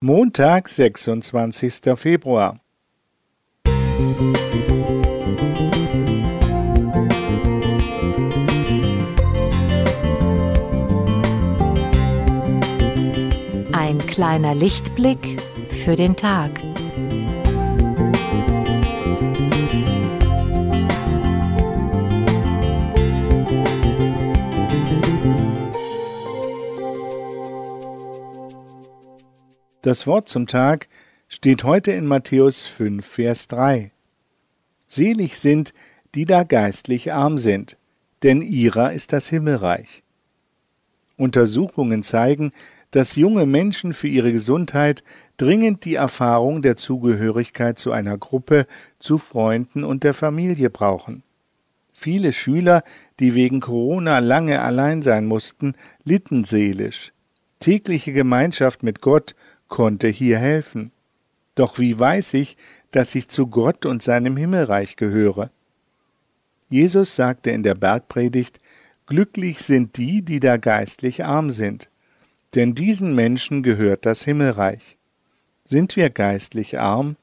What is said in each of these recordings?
Montag, 26. Februar. Ein kleiner Lichtblick für den Tag. Das Wort zum Tag steht heute in Matthäus 5, Vers 3. Selig sind, die da geistlich arm sind, denn ihrer ist das Himmelreich. Untersuchungen zeigen, dass junge Menschen für ihre Gesundheit dringend die Erfahrung der Zugehörigkeit zu einer Gruppe, zu Freunden und der Familie brauchen. Viele Schüler, die wegen Corona lange allein sein mussten, litten seelisch. Tägliche Gemeinschaft mit Gott konnte hier helfen. Doch wie weiß ich, dass ich zu Gott und seinem Himmelreich gehöre? Jesus sagte in der Bergpredigt, Glücklich sind die, die da geistlich arm sind, denn diesen Menschen gehört das Himmelreich. Sind wir geistlich arm?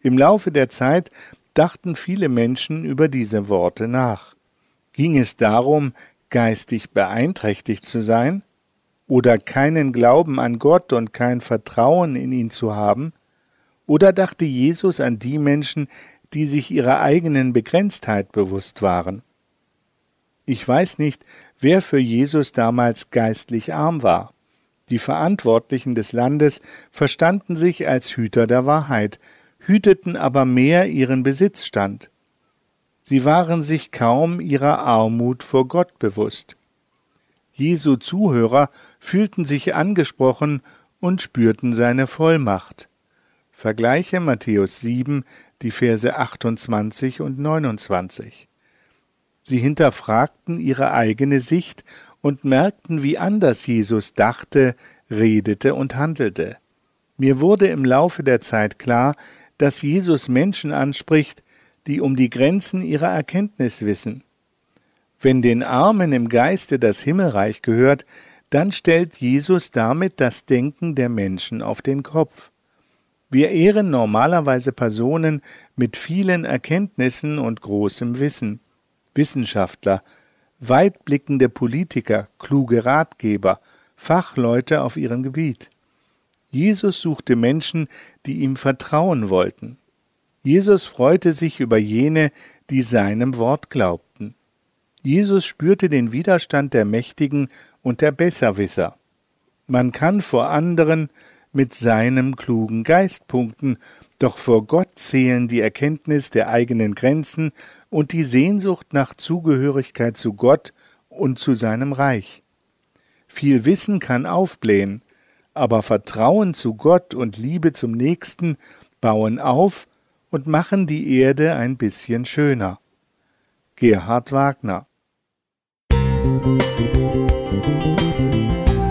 Im Laufe der Zeit dachten viele Menschen über diese Worte nach. Ging es darum, geistig beeinträchtigt zu sein? Oder keinen Glauben an Gott und kein Vertrauen in ihn zu haben? Oder dachte Jesus an die Menschen, die sich ihrer eigenen Begrenztheit bewusst waren? Ich weiß nicht, wer für Jesus damals geistlich arm war. Die Verantwortlichen des Landes verstanden sich als Hüter der Wahrheit, hüteten aber mehr ihren Besitzstand. Sie waren sich kaum ihrer Armut vor Gott bewusst. Jesu Zuhörer fühlten sich angesprochen und spürten seine Vollmacht. Vergleiche Matthäus 7, die Verse 28 und 29. Sie hinterfragten ihre eigene Sicht und merkten, wie anders Jesus dachte, redete und handelte. Mir wurde im Laufe der Zeit klar, dass Jesus Menschen anspricht, die um die Grenzen ihrer Erkenntnis wissen. Wenn den Armen im Geiste das Himmelreich gehört, dann stellt Jesus damit das Denken der Menschen auf den Kopf. Wir ehren normalerweise Personen mit vielen Erkenntnissen und großem Wissen, Wissenschaftler, weitblickende Politiker, kluge Ratgeber, Fachleute auf ihrem Gebiet. Jesus suchte Menschen, die ihm vertrauen wollten. Jesus freute sich über jene, die seinem Wort glaubten. Jesus spürte den Widerstand der Mächtigen und der Besserwisser. Man kann vor anderen mit seinem klugen Geist punkten, doch vor Gott zählen die Erkenntnis der eigenen Grenzen und die Sehnsucht nach Zugehörigkeit zu Gott und zu seinem Reich. Viel Wissen kann aufblähen, aber Vertrauen zu Gott und Liebe zum Nächsten bauen auf und machen die Erde ein bisschen schöner. Gerhard Wagner Thank you.